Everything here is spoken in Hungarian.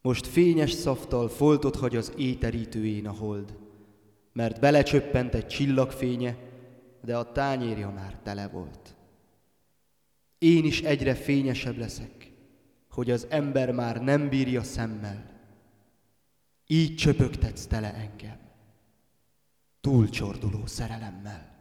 Most fényes szaftal foltot hagy az éterítőjén a hold, mert belecsöppent egy csillagfénye, de a tányérja már tele volt. Én is egyre fényesebb leszek, hogy az ember már nem bírja szemmel. Így csöpögtetsz tele engem, túlcsorduló szerelemmel.